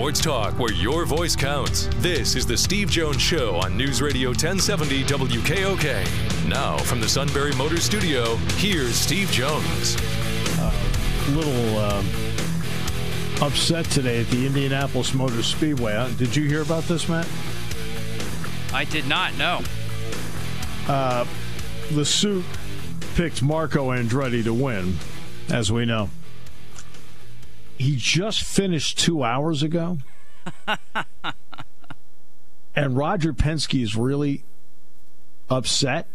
Sports talk where your voice counts. This is the Steve Jones Show on News Radio 1070 WKOK. Now from the Sunbury Motor Studio, here's Steve Jones. A little um, upset today at the Indianapolis Motor Speedway. Uh, Did you hear about this, Matt? I did not know. The suit picked Marco Andretti to win, as we know. He just finished two hours ago. and Roger Penske is really upset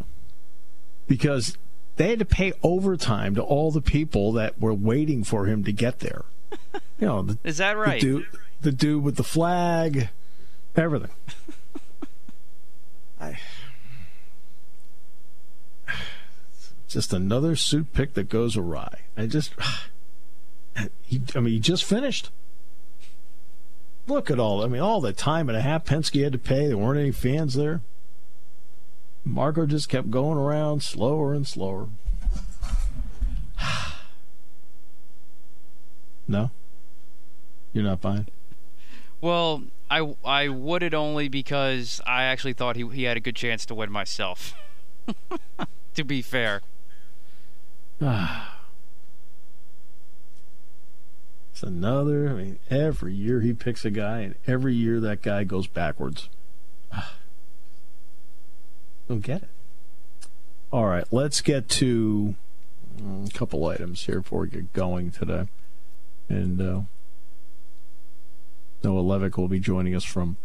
because they had to pay overtime to all the people that were waiting for him to get there. You know, the, Is that right? the dude, the dude with the flag, everything. I, just another suit pick that goes awry. I just, he, I mean, he just finished. Look at all. I mean, all the time and a half Penske had to pay. There weren't any fans there. Marco just kept going around slower and slower. No, you're not buying. Well, I, I would it only because I actually thought he, he had a good chance to win myself. to be fair. It's another. I mean, every year he picks a guy, and every year that guy goes backwards. Don't get it. All right, let's get to mm, a couple items here before we get going today. And uh, Noah Levick will be joining us from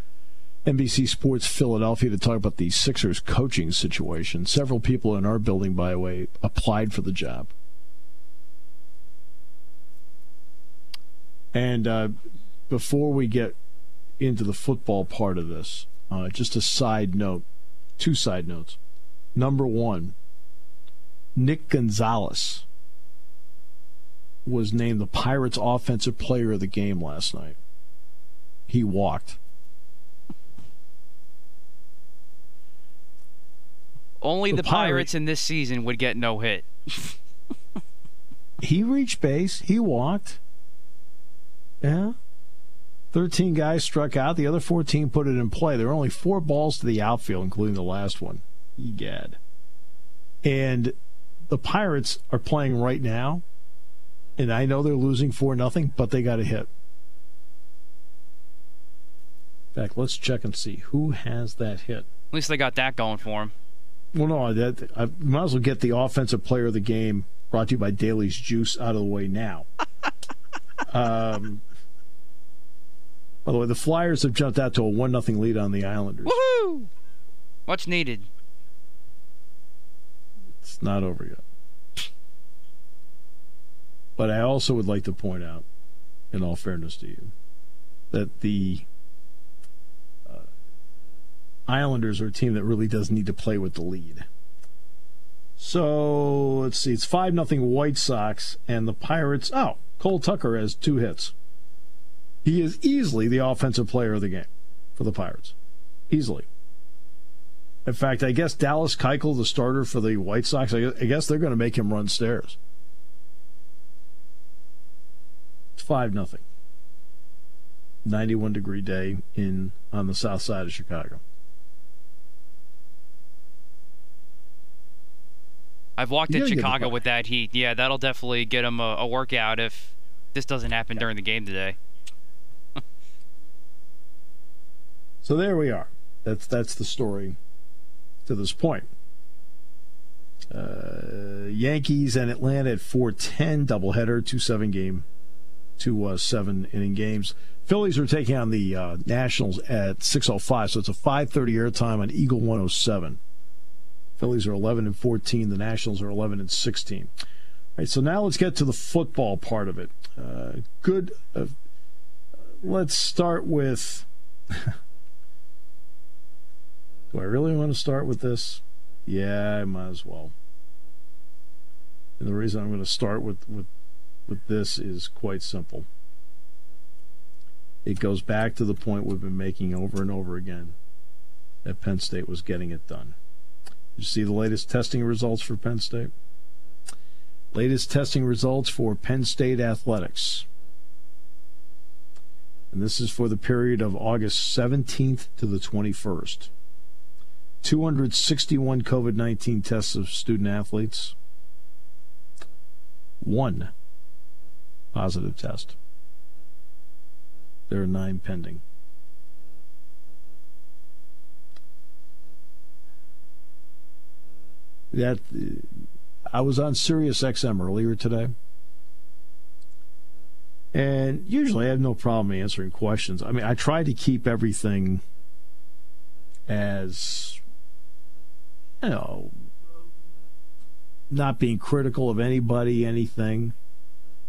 NBC Sports Philadelphia to talk about the Sixers coaching situation. Several people in our building, by the way, applied for the job. And uh, before we get into the football part of this, uh, just a side note, two side notes. Number one, Nick Gonzalez was named the Pirates Offensive Player of the Game last night. He walked. Only The the, Pirate- Pirates in this season would get no hit. He reached base. He walked. Yeah. 13 guys struck out. The other 14 put it in play. There were only four balls to the outfield, including the last one. Egad. And the Pirates are playing right now. And I know they're losing 4 nothing, but they got a hit. In fact, let's check and see who has that hit. At least they got that going for him. Well, no, that, I might as well get the offensive player of the game brought to you by Daly's Juice out of the way now. um, by the way, the Flyers have jumped out to a 1 0 lead on the Islanders. Woohoo! Much needed. It's not over yet. But I also would like to point out, in all fairness to you, that the uh, Islanders are a team that really does need to play with the lead. So let's see, it's five nothing White Sox and the Pirates. Oh, Cole Tucker has two hits. He is easily the offensive player of the game for the Pirates, easily. In fact, I guess Dallas Keuchel, the starter for the White Sox, I guess they're going to make him run stairs. It's five nothing. Ninety-one degree day in on the south side of Chicago. I've walked You in gotta get the Chicago with that heat. Yeah, that'll definitely get him a, a workout if this doesn't happen during the game today. So there we are. That's that's the story to this point. Uh, Yankees and Atlanta at 410 doubleheader, two seven game, two uh, seven inning games. Phillies are taking on the uh, Nationals at 6:05, so it's a 5:30 airtime on Eagle 107. Phillies are 11 and 14. The Nationals are 11 and 16. All right, so now let's get to the football part of it. Uh, good. Uh, let's start with. Do I really want to start with this? Yeah, I might as well. And the reason I'm going to start with, with, with this is quite simple. It goes back to the point we've been making over and over again that Penn State was getting it done. You see the latest testing results for Penn State? Latest testing results for Penn State athletics. And this is for the period of August 17th to the 21st. 261 COVID 19 tests of student athletes, one positive test. There are nine pending. That uh, I was on Sirius XM earlier today. And usually I have no problem answering questions. I mean, I try to keep everything as, you know, not being critical of anybody, anything.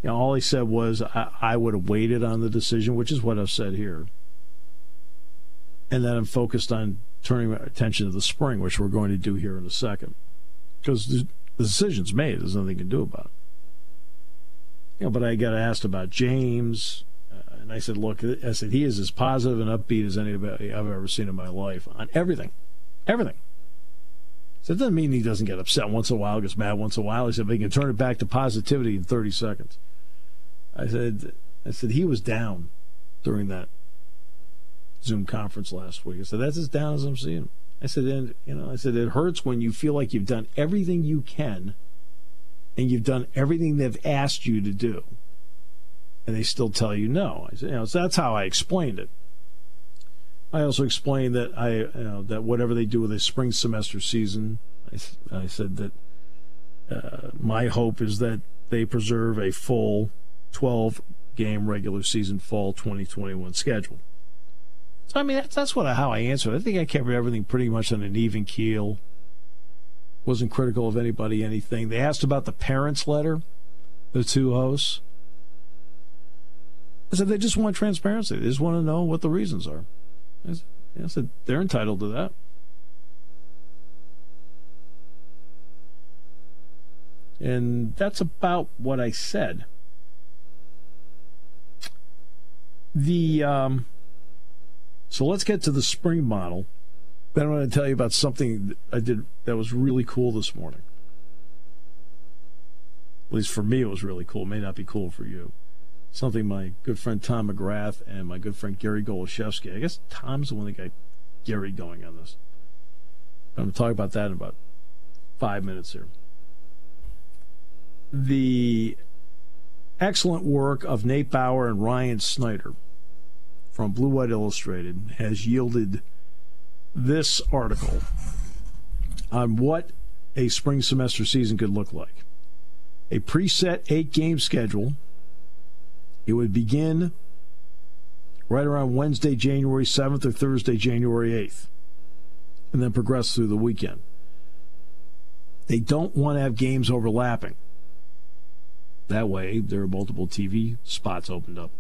You know, all he said was, I, I would have waited on the decision, which is what I've said here. And then I'm focused on turning my attention to the spring, which we're going to do here in a second. Because the, the decision's made, there's nothing you can do about it. You know, but I got asked about James, uh, and I said, look, I said, he is as positive and upbeat as anybody I've ever seen in my life on everything. Everything. So it doesn't mean he doesn't get upset once in a while, gets mad once in a while. He said, but he can turn it back to positivity in 30 seconds. I said, I said he was down during that Zoom conference last week. I said that's as down as I'm seeing him. I said, and you know, I said it hurts when you feel like you've done everything you can, and you've done everything they've asked you to do, and they still tell you no. I said, you know, so that's how I explained it. I also explained that I, know, that whatever they do with a spring semester season, I, I said that uh, my hope is that they preserve a full 12 game regular season fall 2021 schedule. So, I mean, that's, that's what how I answered. I think I covered everything pretty much on an even keel. Wasn't critical of anybody, anything. They asked about the parents' letter, the two hosts. I said they just want transparency. They just want to know what the reasons are. I said, I said they're entitled to that. And that's about what I said. The um, so let's get to the spring model. Then I'm going to tell you about something I did that was really cool this morning. At least for me, it was really cool. It may not be cool for you. Something my good friend Tom McGrath and my good friend Gary Goloszewski. I guess Tom's the one that got Gary going on this. I'm going to talk about that in about five minutes here. The excellent work of Nate Bauer and Ryan Snyder from Blue White Illustrated has yielded this article on what a spring semester season could look like. A preset eight game schedule. It would begin right around Wednesday, January 7th or Thursday, January 8th, and then progress through the weekend. They don't want to have games overlapping. That way, there are multiple TV spots opened up.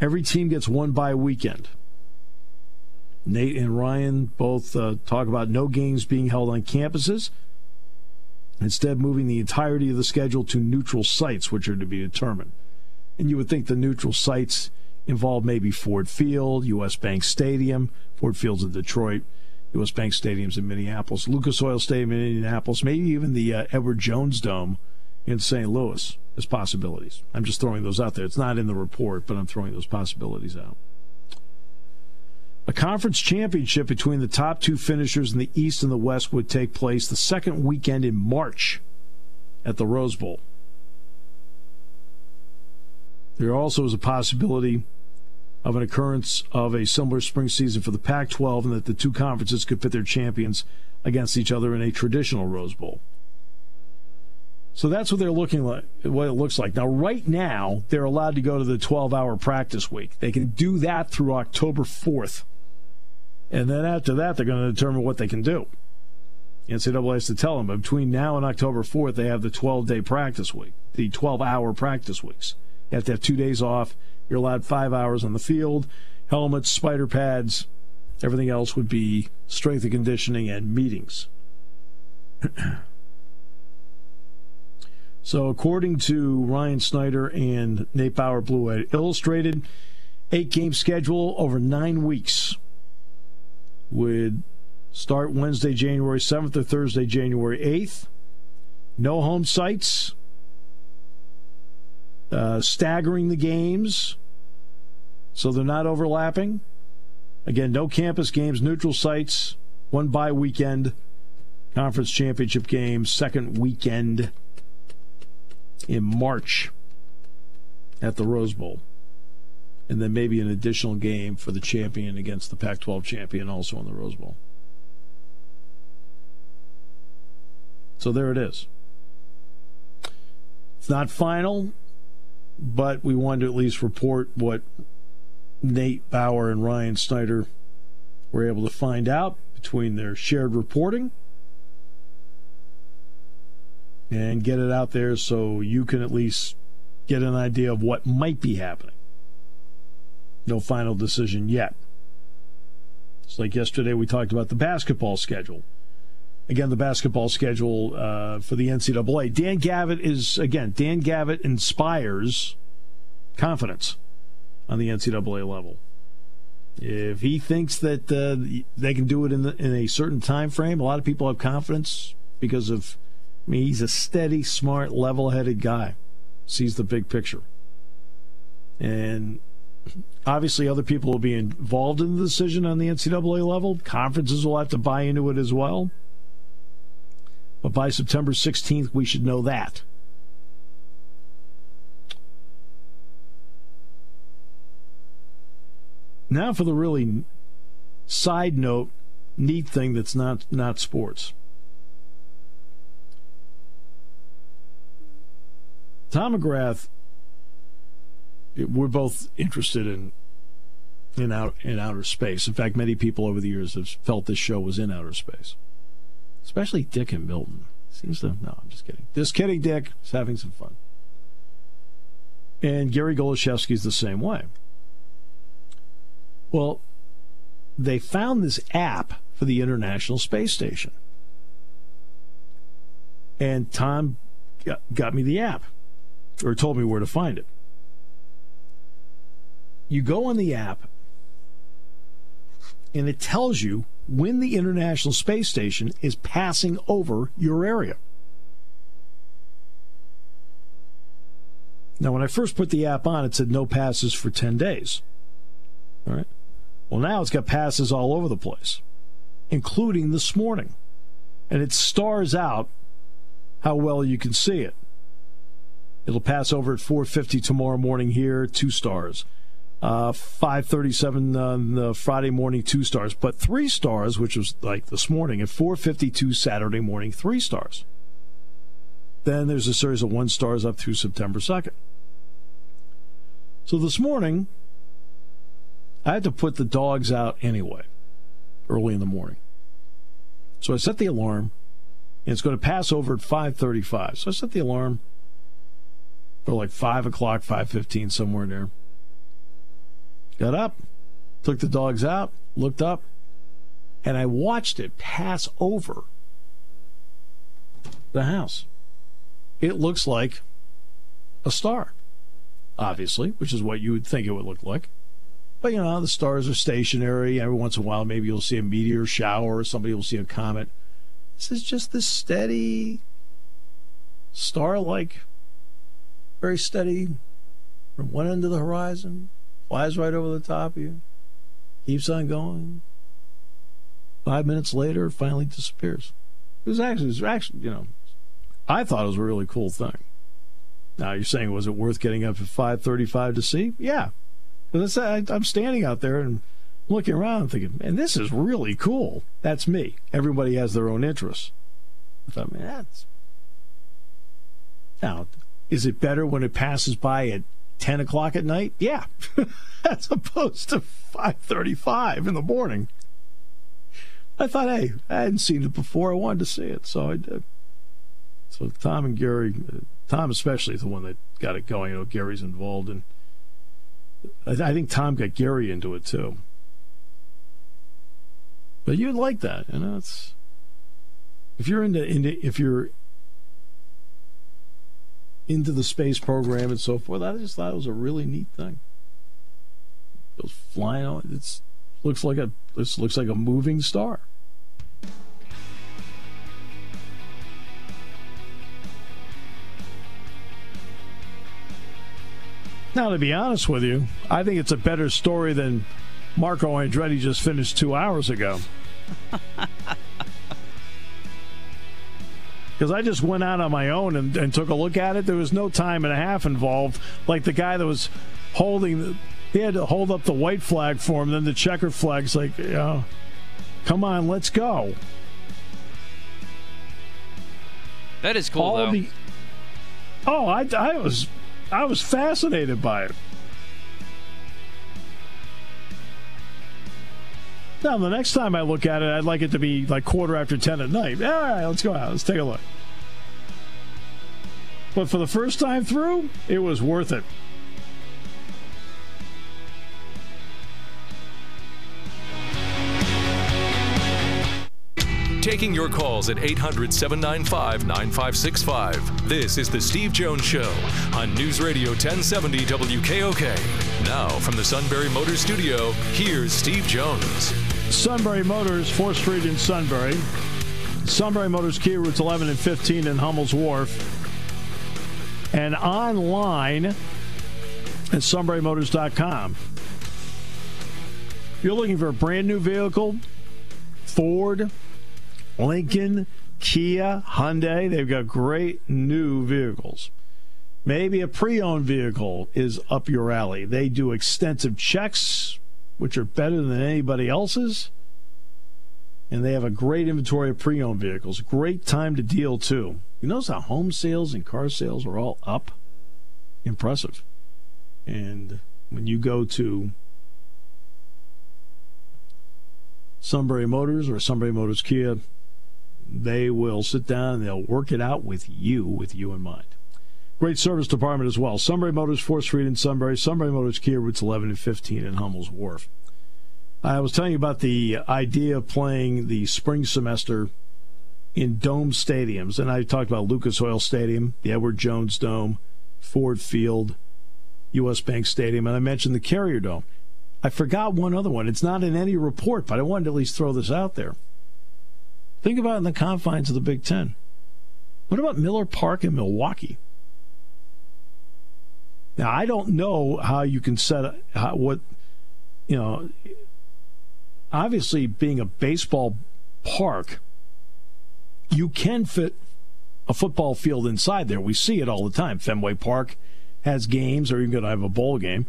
Every team gets one bye weekend. Nate and Ryan both uh, talk about no games being held on campuses, instead, moving the entirety of the schedule to neutral sites, which are to be determined. And you would think the neutral sites involve maybe Ford Field, U.S. Bank Stadium, Ford Field's in Detroit, U.S. Bank Stadium's in Minneapolis, Lucas Oil Stadium in Indianapolis, maybe even the uh, Edward Jones Dome in St. Louis as possibilities. I'm just throwing those out there. It's not in the report, but I'm throwing those possibilities out. A conference championship between the top two finishers in the East and the West would take place the second weekend in March at the Rose Bowl. There also is a possibility of an occurrence of a similar spring season for the Pac 12 and that the two conferences could pit their champions against each other in a traditional Rose Bowl. So that's what they're looking like, what it looks like. Now, right now, they're allowed to go to the 12 hour practice week. They can do that through October 4th. And then after that, they're going to determine what they can do. NCAA has to tell them, but between now and October 4th, they have the 12 day practice week, the 12 hour practice weeks. You have to have two days off you're allowed five hours on the field, helmets, spider pads. Everything else would be strength and conditioning and meetings. So, according to Ryan Snyder and Nate Bauer, Blue White Illustrated, eight game schedule over nine weeks would start Wednesday, January 7th or Thursday, January 8th. No home sites. Uh, staggering the games so they're not overlapping. Again, no campus games, neutral sites, one bye weekend, conference championship games, second weekend in March at the Rose Bowl. And then maybe an additional game for the champion against the Pac 12 champion also in the Rose Bowl. So there it is. It's not final, but we wanted to at least report what Nate Bauer and Ryan Snyder were able to find out between their shared reporting and get it out there so you can at least get an idea of what might be happening. No final decision yet. It's like yesterday we talked about the basketball schedule. Again, the basketball schedule uh, for the NCAA. Dan Gavitt is, again, Dan Gavitt inspires confidence on the NCAA level. If he thinks that uh, they can do it in, the, in a certain time frame, a lot of people have confidence because of. I mean, he's a steady, smart, level-headed guy. Sees the big picture, and obviously, other people will be involved in the decision on the NCAA level. Conferences will have to buy into it as well. But by September 16th, we should know that. Now for the really side note, neat thing that's not not sports. Tom McGrath, we're both interested in in out in outer space. In fact, many people over the years have felt this show was in outer space, especially Dick and Milton. Seems to no, I'm just kidding. Just kidding, Dick. He's having some fun. And Gary Goloszewski's the same way. Well, they found this app for the International Space Station. And Tom got, me the app, or told me where to find it. You go on the app, and it tells you when the International Space Station is passing over your area. Now, when I first put the app on, it said no passes for 10 days. All right. Well, now it's got passes all over the place, including this morning. And it stars out how well you can see it. It'll pass over at 4:50 tomorrow morning here, two stars. Uh, 5:37 on the Friday morning, two stars. But three stars, which was like this morning at 4:52 Saturday morning, three stars. Then there's a series of one stars up through September 2nd. So this morning, I had to put the dogs out anyway, early in the morning. So I set the alarm, and it's going to pass over at 5:35. So I set the alarm for like five o'clock, 5:15, somewhere there. Got up, took the dogs out, looked up, and I watched it pass over the house. It looks like a star, obviously, which is what you would think it would look like. But you know, the stars are stationary. Every once in a while, maybe you'll see a meteor shower, or somebody will see a comet. This is just this steady, star-like, very steady, from one end of the horizon, flies right over the top of you, keeps on going. Five minutes later, finally disappears. It was actually, it was actually, you know, I thought it was a really cool thing. Now you're saying, was it worth getting up at 5:35 to see? Yeah, because I'm standing out there and looking around thinking, man, this is really cool. That's me. Everybody has their own interests. I thought, man, that's. Now, is it better when it passes by at 10 o'clock at night? Yeah, as opposed to 5:35 in the morning. I thought, hey, I hadn't seen it before. I wanted to see it, so I did. So Tom and Gary, uh, Tom especially is the one that got it going. You know, Gary's involved in I think Tom got Gary into it too. But you'd like that, you know. It's if you're into, into if you're into the space program and so forth. I just thought it was a really neat thing. Goes flying on. It's looks like a this looks like a moving star. Now, to be honest with you, I think it's a better story than Marco Andretti just finished two hours ago. Because I just went out on my own and, and, took a look at it. There was no time and a half involved. Like the guy that was holding, he had to hold up the white flag for him, then the checker flag's like, you come on, let's go. That is cool, All though. The, oh, I, I was I was fascinated by it. Now, the next time I look at it, I'd like it to be like quarter after 10 at night. All right, let's go out. Let's take a look. But for the first time through, it was worth it. taking your calls at 800 795 9565. This is The Steve Jones Show on News Radio 1070 WKOK. Now, from the Sunbury Motor Studio, here's Steve Jones. Sunbury Motors, 4th Street in Sunbury. Sunbury Motors Kia routes 11 and 15 in Hummel's Wharf. And online at sunburymotors.com. You're looking for a brand new vehicle, Ford, Lincoln, Kia, Hyundai, they've got great new vehicles. Maybe a pre owned vehicle is up your alley. They do extensive checks, which are better than anybody else's. And they have a great inventory of pre owned vehicles. Great time to deal, too. You notice how home sales and car sales are all up? Impressive. And when you go to Sunbury Motors or Sunbury Motors Kia, they will sit down and they'll work it out with you, with you in mind. Great service department as well. Sunbury Motors, 4th Street in Sunbury. Sunbury Motors, Kia routes 11 and 15 in Hummel's Wharf. I was telling you about the idea of playing the spring semester in dome stadiums, and I talked about Lucas Oil Stadium, the Edward Jones Dome, Ford Field, U.S. Bank Stadium, and I mentioned the Carrier Dome. I forgot one other one. It's not in any report, but I wanted to at least throw this out there. Think about it in the confines of the Big Ten. What about Miller Park in Milwaukee? Now, I don't know how you can set how, what, you know, obviously being a baseball park, you can fit a football field inside there. We see it all the time. Fenway Park has games, or you're going to have a bowl game.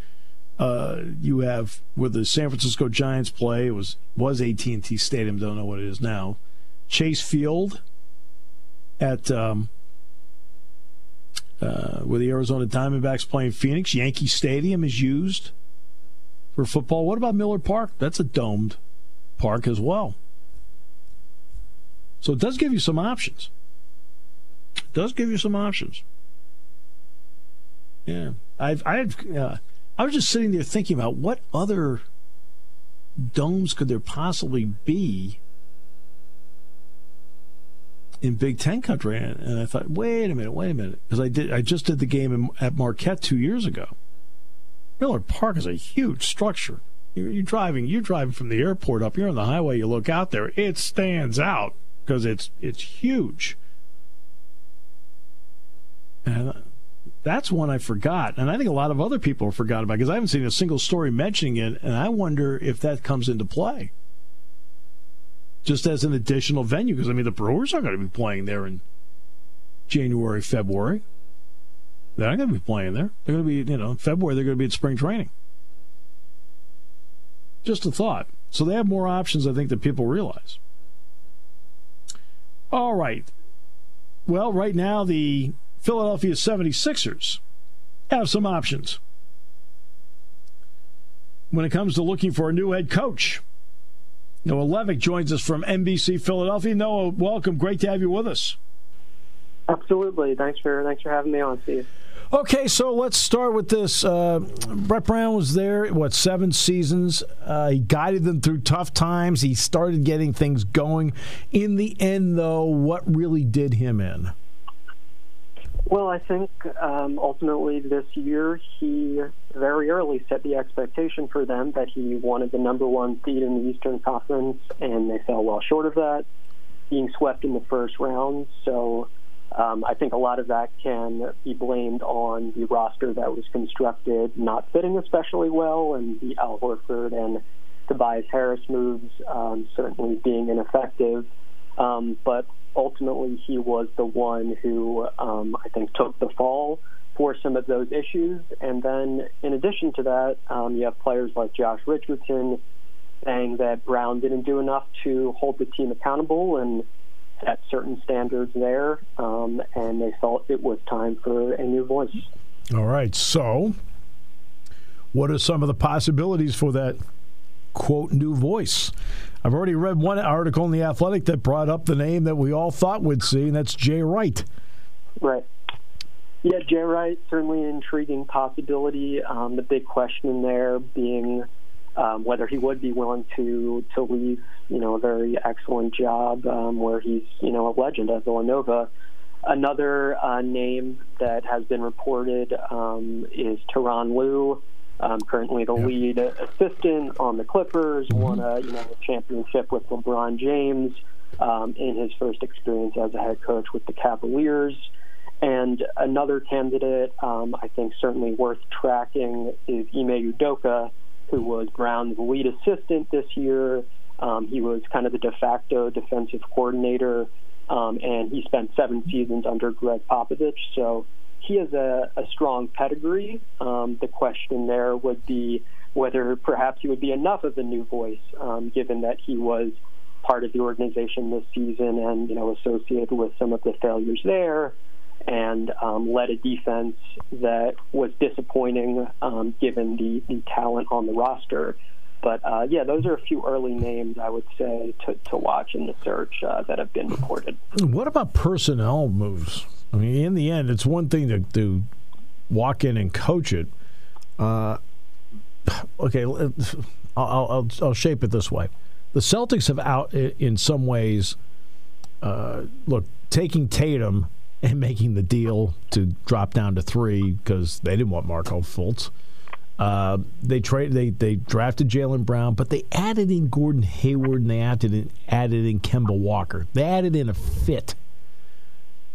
Uh, you have where the San Francisco Giants play. It was was AT and T Stadium. Don't know what it is now. Chase Field at um, uh, where the Arizona Diamondbacks playing Phoenix. Yankee Stadium is used for football. What about Miller Park? That's a domed park as well. So it does give you some options. It does give you some options. Yeah, I've I've uh, I was just sitting there thinking about what other domes could there possibly be in Big Ten country, and I thought, wait a minute, wait a minute, because I did, I just did the game in, at Marquette two years ago. Miller Park is a huge structure. You're, you're, driving, you're driving from the airport up. You're on the highway. You look out there, it stands out because it's it's huge. And uh, that's one I forgot, and I think a lot of other people forgot about because I haven't seen a single story mentioning it, and I wonder if that comes into play just as an additional venue because I mean the Brewers are going to be playing there in January, February. They're not going to be playing there. They're going to be, you know, in February they're going to be at spring training. Just a thought. So they have more options, I think, than people realize. All right. Well, right now the Philadelphia 76ers have some options when it comes to looking for a new head coach. Noah Levick joins us from NBC Philadelphia. Noah, welcome. Great to have you with us. Absolutely. Thanks for thanks for having me on, Steve. Okay, so let's start with this. Uh, Brett Brown was there, what, seven seasons? Uh, he guided them through tough times. He started getting things going. In the end, though, what really did him in? Well, I think um, ultimately this year he very early set the expectation for them that he wanted the number one seed in the Eastern Conference, and they fell well short of that, being swept in the first round. So um, I think a lot of that can be blamed on the roster that was constructed not fitting especially well, and the Al Horford and Tobias Harris moves um, certainly being ineffective. Um, but ultimately, he was the one who um, I think took the fall for some of those issues. And then, in addition to that, um, you have players like Josh Richardson saying that Brown didn't do enough to hold the team accountable and set certain standards there, um, and they felt it was time for a new voice. All right. So, what are some of the possibilities for that quote new voice? I've already read one article in the Athletic that brought up the name that we all thought we'd see, and that's Jay Wright. Right. Yeah, Jay Wright certainly an intriguing possibility. Um, the big question in there being um, whether he would be willing to to leave, you know, a very excellent job um, where he's, you know, a legend at Villanova. Another uh, name that has been reported um, is Tyronn Lue, um, currently the lead assistant on the Clippers, mm-hmm. won a you know a championship with LeBron James um, in his first experience as a head coach with the Cavaliers. And another candidate, um, I think certainly worth tracking, is Ime Udoka, who was Brown's lead assistant this year. Um, he was kind of the de facto defensive coordinator, um, and he spent seven seasons under Gregg Popovich. So he has a, a strong pedigree. Um, the question there would be whether perhaps he would be enough of a new voice, um, given that he was part of the organization this season and you know associated with some of the failures there, and um, led a defense that was disappointing um, given the, the talent on the roster. But uh, yeah, those are a few early names I would say to, to watch in the search uh, that have been reported. What about personnel moves? I mean, in the end, it's one thing to, to walk in and coach it. Uh, okay, I'll, I'll, I'll, shape it this way. The Celtics have out in some ways. Uh, look, taking Tatum and making the deal to drop down to three because they didn't want Markelle Fultz. Uh, they trade they they drafted Jaylen Brown, but they added in Gordon Hayward and they added in, added in Kemba Walker. They added in a fit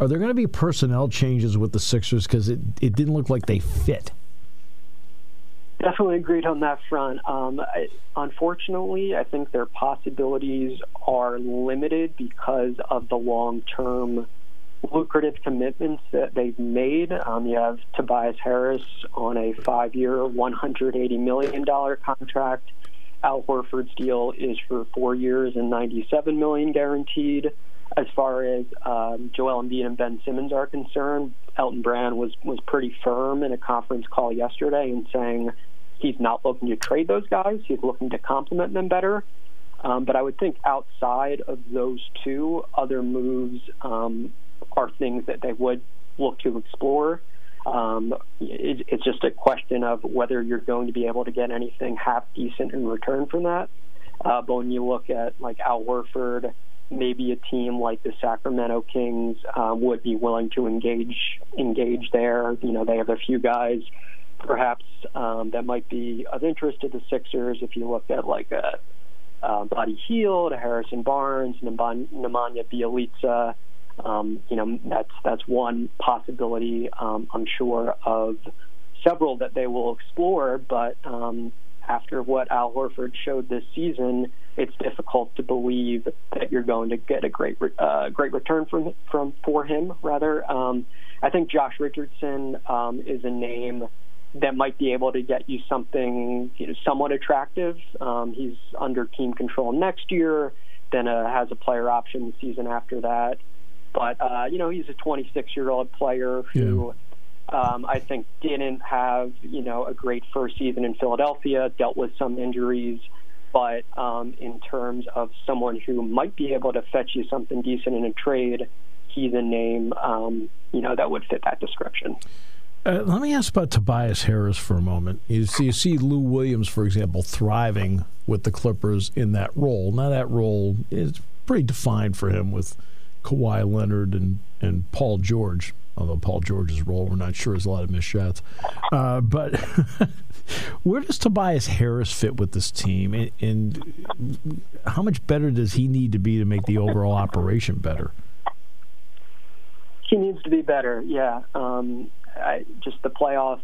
are there going to be personnel changes with the Sixers because it, it didn't look like they fit? Definitely agreed on that front. Um, I, unfortunately, I think their possibilities are limited because of the long term lucrative commitments that they've made. Um, you have Tobias Harris on a five year, $180 million contract. Al Horford's deal is for four years and 97 million guaranteed as far as um, Joel Embiid and Ben Simmons are concerned, Elton Brand was was pretty firm in a conference call yesterday in saying he's not looking to trade those guys. He's looking to complement them better. Um, but I would think outside of those two, other moves um, are things that they would look to explore. Um, it, it's just a question of whether you're going to be able to get anything half decent in return from that. Uh, but when you look at like Al Horford, maybe a team like the Sacramento Kings um, would be willing to engage engage there. You know, they have a few guys perhaps um, that might be of interest to the Sixers. If you look at like a uh, Buddy Hield, a Harrison Barnes, Nemanja Bjelica, um, you know, that's that's one possibility. Um, I'm sure of several that they will explore, but um, after what Al Horford showed this season, it's difficult to believe that you're going to get a great uh, great return from from for him. Rather, um, I think Josh Richardson um, is a name that might be able to get you something you know, somewhat attractive. Um, he's under team control next year, then uh, has a player option the season after that. But uh, you know, he's a 26 year old player who. Yeah. Um, I think didn't have you know a great first season in Philadelphia, dealt with some injuries, but um, in terms of someone who might be able to fetch you something decent in a trade, he's a name um, you know that would fit that description. Uh, let me ask about Tobias Harris for a moment. You see, you see Lou Williams, for example, thriving with the Clippers in that role. Now that role is pretty defined for him with Kawhi Leonard and, and Paul George although Paul George's role we're not sure is a lot of missed shots. Uh, but where does Tobias Harris fit with this team, and, and, how much better does he need to be to make the overall operation better? He needs to be better. Yeah, um, I, just the playoff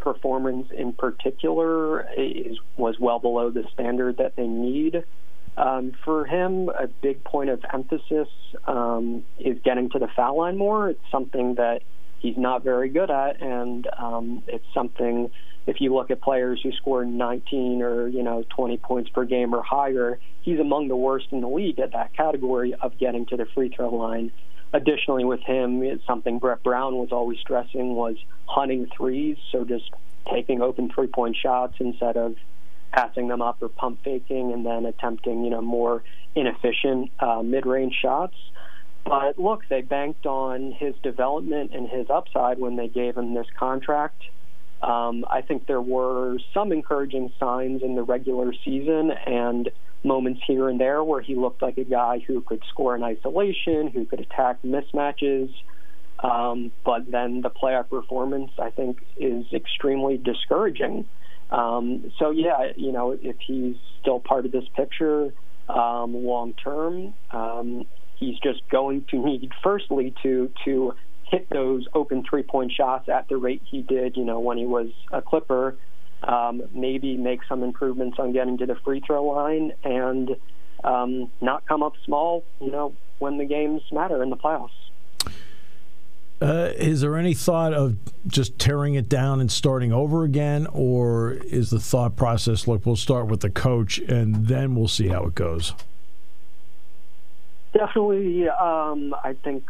performance in particular is was well below the standard that they need. Um, for him, a big point of emphasis um, is getting to the foul line more. It's something that he's not very good at, and um, it's something. If you look at players who score 19 or you know 20 points per game or higher, he's among the worst in the league at that category of getting to the free throw line. Additionally, with him, it's something Brett Brown was always stressing was hunting threes, so just taking open three-point shots instead of passing them up or pump faking and then attempting, you know, more inefficient uh, mid-range shots. But look, they banked on his development and his upside when they gave him this contract. Um, I think there were some encouraging signs in the regular season and moments here and there where he looked like a guy who could score in isolation, who could attack mismatches. Um, but then the playoff performance, I think, is extremely discouraging. Um, so yeah, you know, if he's still part of this picture um, long term, um, he's just going to need, firstly, to to hit those open three point shots at the rate he did, you know, when he was a Clipper. Um, maybe make some improvements on getting to the free throw line and um, not come up small, you know, when the games matter in the playoffs. Uh, is there any thought of just tearing it down and starting over again, or is the thought process look, we'll start with the coach and then we'll see how it goes? Definitely, um, I think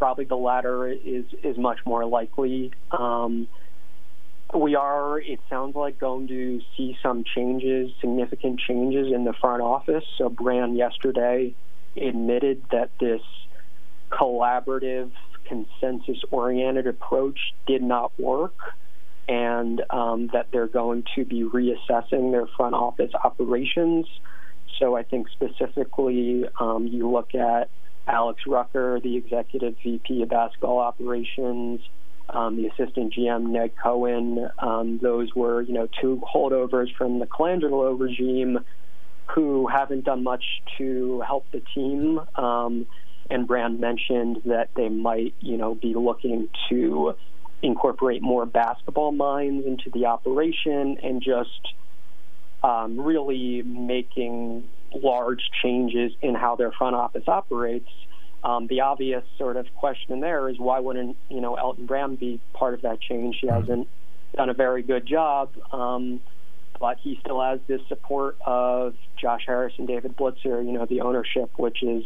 probably the latter is is much more likely. Um, we are, it sounds like, going to see some changes, significant changes in the front office. So Brand yesterday admitted that this collaborative consensus oriented approach did not work and um, that they're going to be reassessing their front office operations. So I think specifically um, you look at Alex Rucker, the executive VP of basketball operations, um, the assistant GM Ned Cohen. Um, those were, you know, two holdovers from the Colangelo regime who haven't done much to help the team. Um, and Brand mentioned that they might, you know, be looking to incorporate more basketball minds into the operation and just um, really making large changes in how their front office operates. Um, the obvious sort of question there is why wouldn't you know Elton Brand be part of that change? He hasn't done a very good job, um, but he still has this support of Josh Harris and David Blitzer. You know the ownership, which is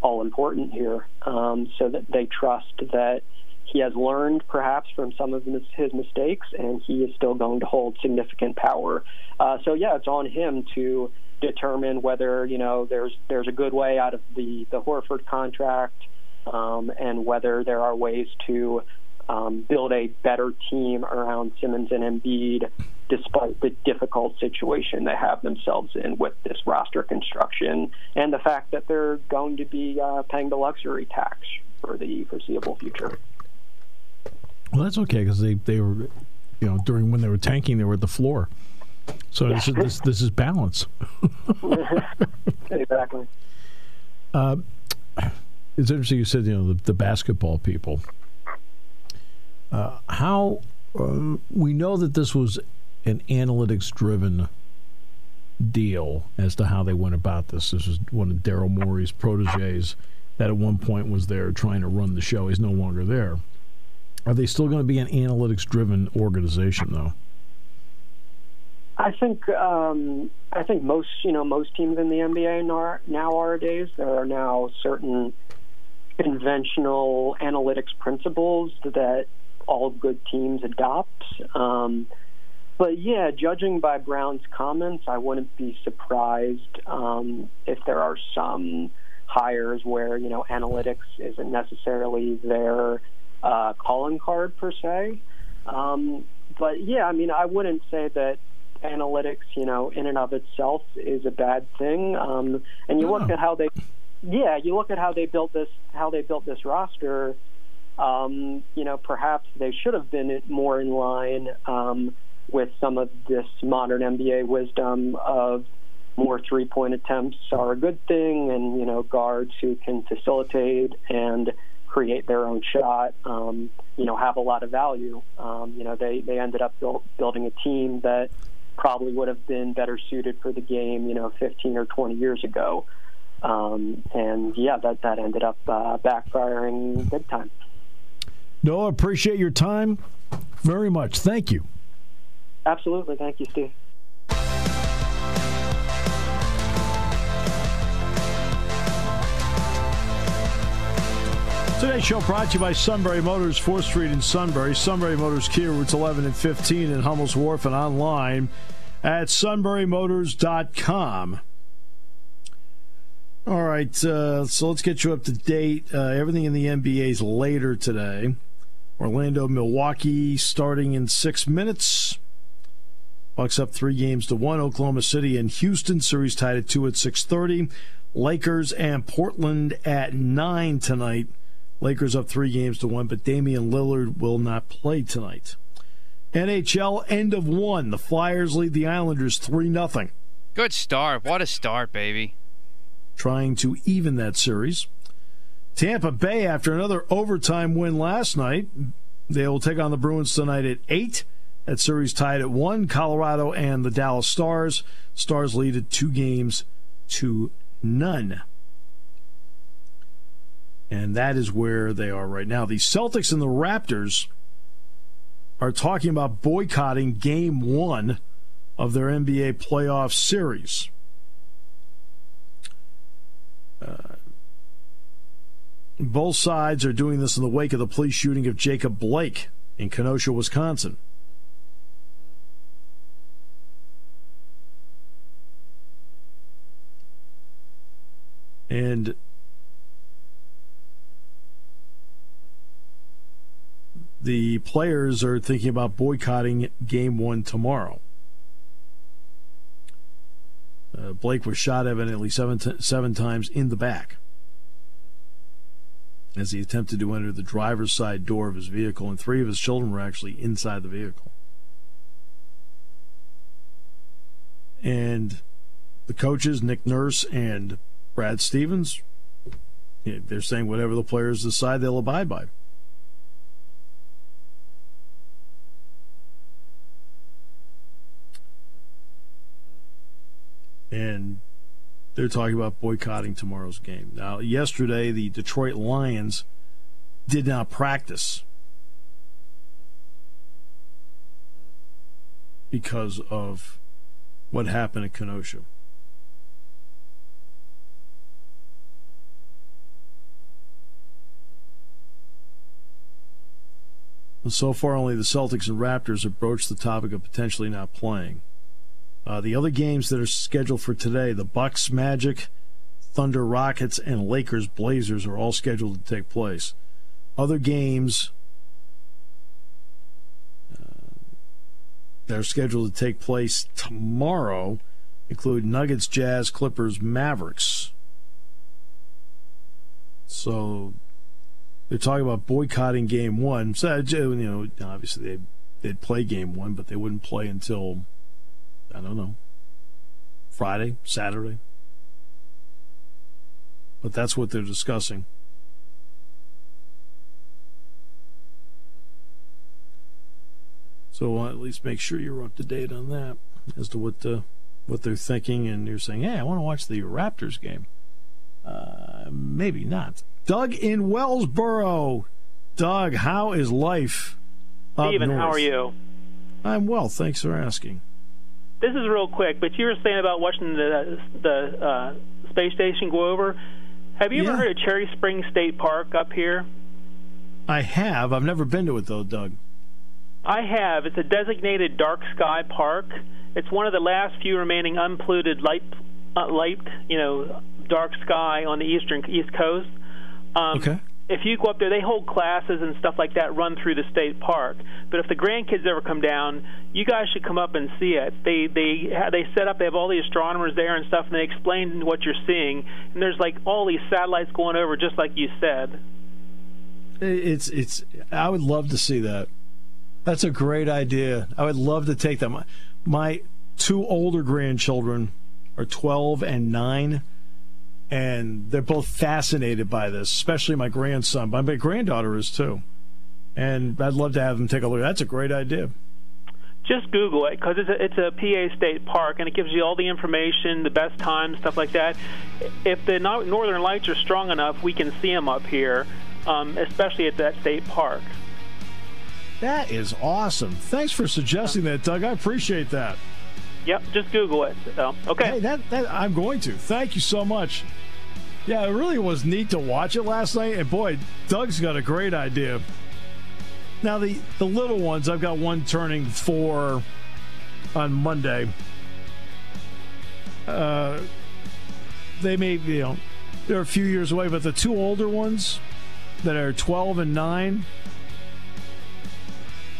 all important here, um, so that they trust that he has learned perhaps from some of his mistakes, and he is still going to hold significant power. Uh, so yeah, it's on him to determine whether you know there's there's a good way out of the the Horford contract, um, and whether there are ways to um, build a better team around Simmons and Embiid, despite the difficult situation they have themselves in with this roster construction and the fact that they're going to be uh, paying the luxury tax for the foreseeable future. Well, that's okay because they, they were, you know, during when they were tanking, they were at the floor. So yeah. this, is, this, this is balance. exactly. Uh, it's interesting you said you know the, the basketball people. Uh, how uh, we know that this was an analytics driven deal as to how they went about this. This was one of Daryl Morey's proteges that at one point was there trying to run the show. He's no longer there. Are they still going to be an analytics driven organization, though? I think um, I think most you know most teams in the NBA now, nowadays there are now certain conventional analytics principles that all good teams adopt. Um, but yeah, judging by Brown's comments, I wouldn't be surprised um, if there are some hires where you know analytics isn't necessarily their uh, calling card per se. Um, but yeah, I mean, I wouldn't say that analytics, you know, in and of itself is a bad thing. Um, and you look at how they, yeah, you look at how they built this, how they built this roster. um, you know, perhaps they should have been more in line um, with some of this modern NBA wisdom of more three point attempts are a good thing, and you know, guards who can facilitate and create their own shot, um, you know, have a lot of value. Um, you know, they they ended up build, building a team that probably would have been better suited for the game, you know, 15 or 20 years ago. Um, and yeah, that that ended up uh, backfiring big time. Noah, appreciate your time very much. Thank you. Absolutely. Thank you, Steve. Today's show brought to you by Sunbury Motors, 4th Street in Sunbury. Sunbury Motors Kia, routes 11 and 15 in Hummel's Wharf and online at sunburymotors.com. All right, uh, so let's get you up to date. Uh, everything in the NBA is later today. Orlando, Milwaukee starting in six minutes. Bucks up three games to one. Oklahoma City and Houston series tied at two at six thirty. Lakers and Portland at nine tonight. Lakers up three games to one, but Damian Lillard will not play tonight. NHL end of one. The Flyers lead the Islanders three 0 Good start. What a start, baby. Trying to even that series. Tampa Bay, after another overtime win last night, they will take on the Bruins tonight at 8. That series tied at 1. Colorado and the Dallas Stars. Stars lead at two games to none. And that is where they are right now. The Celtics and the Raptors are talking about boycotting game one of their NBA playoff series. Uh, both sides are doing this in the wake of the police shooting of Jacob Blake in Kenosha, Wisconsin. And the players are thinking about boycotting game one tomorrow. Uh, Blake was shot evidently seven, t- seven times in the back as he attempted to enter the driver's side door of his vehicle, and three of his children were actually inside the vehicle. And the coaches, Nick Nurse and Brad Stevens, they're saying whatever the players decide, they'll abide by. And they're talking about boycotting tomorrow's game. Now, yesterday, the Detroit Lions did not practice because of what happened at Kenosha. And so far, only the Celtics and Raptors have broached the topic of potentially not playing. Uh, the other games that are scheduled for today, the Bucks Magic, Thunder Rockets, and Lakers Blazers are all scheduled to take place. Other games uh, that are scheduled to take place tomorrow include Nuggets, Jazz, Clippers, Mavericks. So they're talking about boycotting game one. So, you know, obviously they, they'd play game one, but they wouldn't play until I don't know, Friday, Saturday. But that's what they're discussing. So uh, at least make sure you're up to date on that as to what uh, what they're thinking, and you're saying, "Hey, I want to watch the Raptors game." Uh, maybe not. Doug in Wellsboro. Doug, how is life? Steven, how are you? I'm well. Thanks for asking this is real quick, but you were saying about watching the the uh, space station go over. Have you yeah. ever heard of Cherry Springs State Park up here? I have. I've never been to it though, Doug. I have. It's a designated dark sky park. It's one of the last few remaining unpolluted light, uh, light, you know, dark sky on the eastern east coast. Um, okay if you go up there, they hold classes and stuff like that run through the state park. But if the grandkids ever come down, you guys should come up and see it. They they they set up. They have all the astronomers there and stuff, and they explain what you're seeing. And there's like all these satellites going over, just like you said. It's it's. I would love to see that. That's a great idea. I would love to take them. My two older grandchildren are 12 and 9 and they're both fascinated by this, especially my grandson. My granddaughter is too. And I'd love to have them take a look. That's a great idea. Just Google it because it's a, it's a PA state park and it gives you all the information, the best times, stuff like that. If the northern lights are strong enough, we can see them up here, um, especially at that state park. That is awesome. Thanks for suggesting that, Doug. I appreciate that. Yep, just Google it. So, okay. Hey, that, that I'm going to. Thank you so much. Yeah, it really was neat to watch it last night, and boy, Doug's got a great idea. Now the the little ones, I've got one turning four on Monday. Uh, they may, you know, they're a few years away, but the two older ones that are 12 and 9,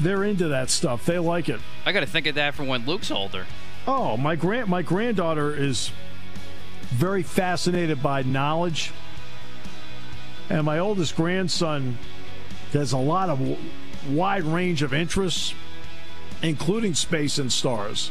they're into that stuff. They like it. I got to think of that for when Luke's older. Oh, my grand my granddaughter is very fascinated by knowledge, and my oldest grandson has a lot of wide range of interests, including space and stars.